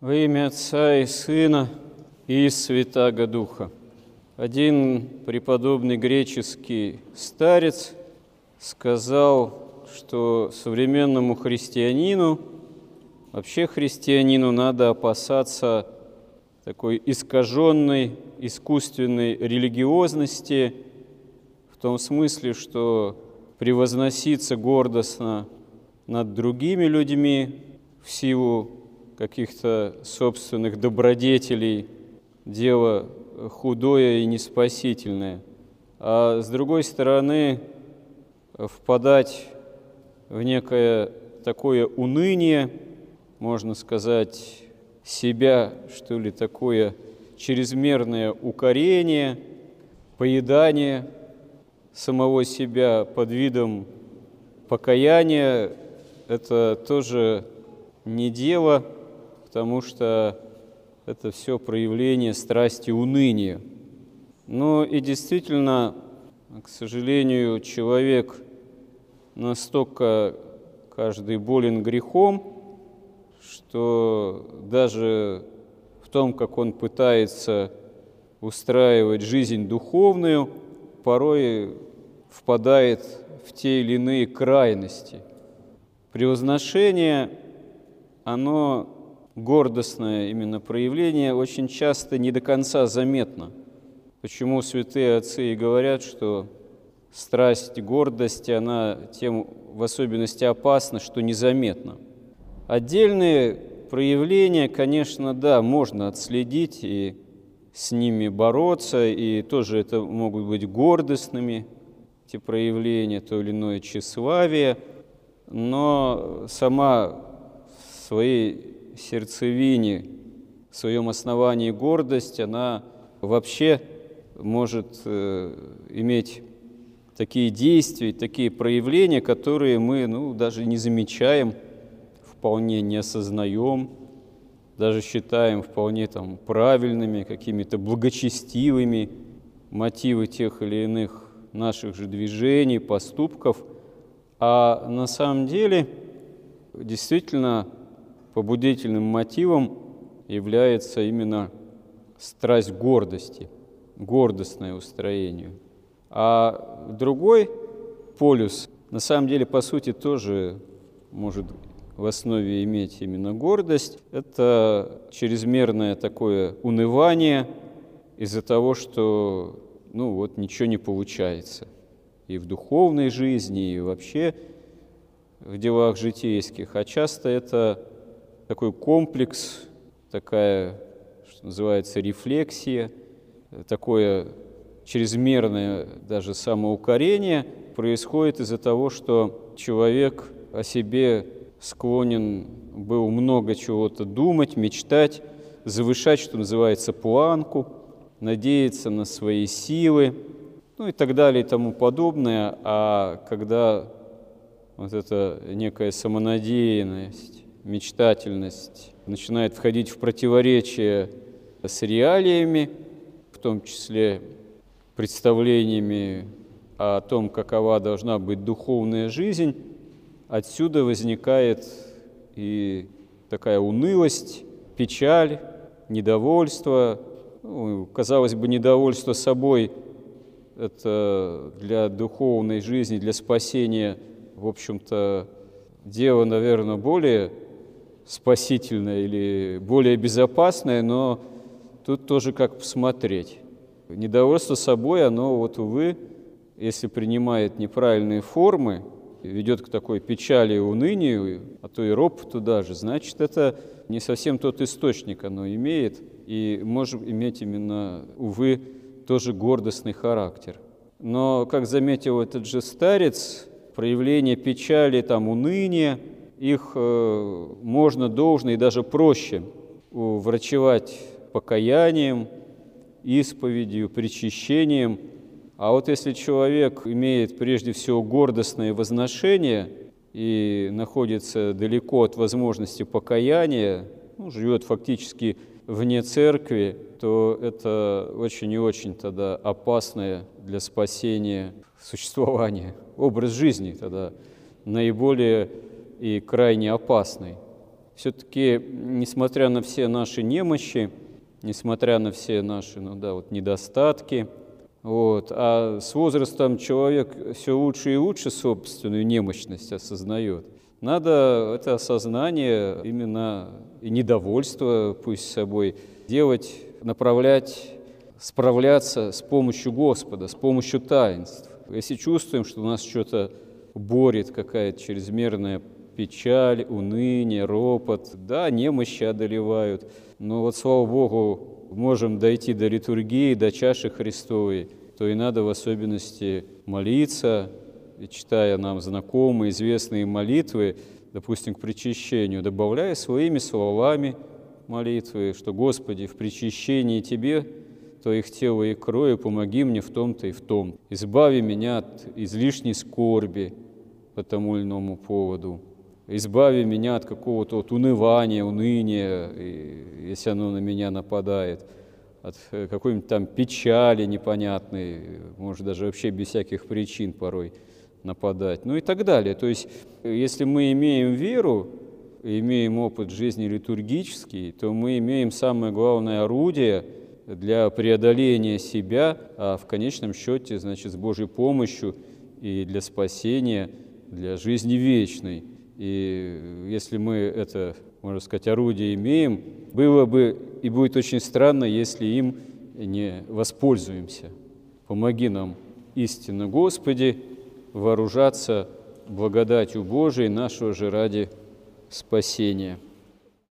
Во имя Отца и Сына и Святаго Духа. Один преподобный греческий старец сказал, что современному христианину, вообще христианину надо опасаться такой искаженной, искусственной религиозности, в том смысле, что превозноситься гордостно над другими людьми в силу каких-то собственных добродетелей, дело худое и неспасительное. А с другой стороны, впадать в некое такое уныние, можно сказать, себя, что ли, такое чрезмерное укорение, поедание самого себя под видом покаяния, это тоже не дело – потому что это все проявление страсти уныния. Но и действительно, к сожалению, человек настолько каждый болен грехом, что даже в том, как он пытается устраивать жизнь духовную, порой впадает в те или иные крайности. Превозношение, оно гордостное именно проявление очень часто не до конца заметно. Почему святые отцы и говорят, что страсть гордости, она тем в особенности опасна, что незаметна. Отдельные проявления, конечно, да, можно отследить и с ними бороться, и тоже это могут быть гордостными, эти проявления, то или иное тщеславие, но сама своей сердцевине, в своем основании гордость, она вообще может э, иметь такие действия, такие проявления, которые мы ну, даже не замечаем, вполне не осознаем, даже считаем вполне там, правильными, какими-то благочестивыми мотивы тех или иных наших же движений, поступков. А на самом деле действительно побудительным мотивом является именно страсть гордости, гордостное устроение. А другой полюс, на самом деле, по сути, тоже может в основе иметь именно гордость. Это чрезмерное такое унывание из-за того, что ну вот ничего не получается. И в духовной жизни, и вообще в делах житейских. А часто это такой комплекс, такая, что называется, рефлексия, такое чрезмерное даже самоукорение происходит из-за того, что человек о себе склонен был много чего-то думать, мечтать, завышать, что называется, планку, надеяться на свои силы, ну и так далее и тому подобное. А когда вот эта некая самонадеянность, мечтательность начинает входить в противоречие с реалиями, в том числе представлениями о том, какова должна быть духовная жизнь, отсюда возникает и такая унылость, печаль, недовольство. Ну, казалось бы, недовольство собой – это для духовной жизни, для спасения, в общем-то, дело, наверное, более спасительное или более безопасное, но тут тоже как посмотреть. Недовольство собой, оно вот, увы, если принимает неправильные формы, ведет к такой печали и унынию, а то и ропоту даже, значит, это не совсем тот источник оно имеет, и может иметь именно, увы, тоже гордостный характер. Но, как заметил этот же старец, проявление печали, там, уныния – их э, можно, должно и даже проще врачевать покаянием, исповедью, причащением. А вот если человек имеет прежде всего гордостное возношение и находится далеко от возможности покаяния, ну, живет фактически вне церкви, то это очень и очень тогда опасное для спасения существование, образ жизни тогда наиболее и крайне опасный. все-таки, несмотря на все наши немощи, несмотря на все наши ну да, вот недостатки, вот, а с возрастом человек все лучше и лучше собственную немощность осознает. Надо это осознание именно и недовольство пусть собой делать, направлять, справляться с помощью Господа, с помощью таинств. Если чувствуем, что у нас что-то борет какая-то чрезмерная печаль, уныние, ропот, да, немощи одолевают, но вот, слава Богу, можем дойти до литургии, до чаши Христовой, то и надо в особенности молиться, читая нам знакомые, известные молитвы, допустим, к причащению, добавляя своими словами молитвы, что «Господи, в причащении Тебе Твоих тела и крови помоги мне в том-то и в том. Избави меня от излишней скорби по тому или иному поводу. Избави меня от какого-то вот унывания, уныния, если оно на меня нападает, от э, какой-нибудь там печали непонятной, может даже вообще без всяких причин порой нападать, ну и так далее. То есть, если мы имеем веру, имеем опыт жизни литургический, то мы имеем самое главное орудие – для преодоления себя, а в конечном счете, значит, с Божьей помощью и для спасения, для жизни вечной. И если мы это, можно сказать, орудие имеем, было бы и будет очень странно, если им не воспользуемся. Помоги нам, истинно Господи, вооружаться благодатью Божией нашего же ради спасения.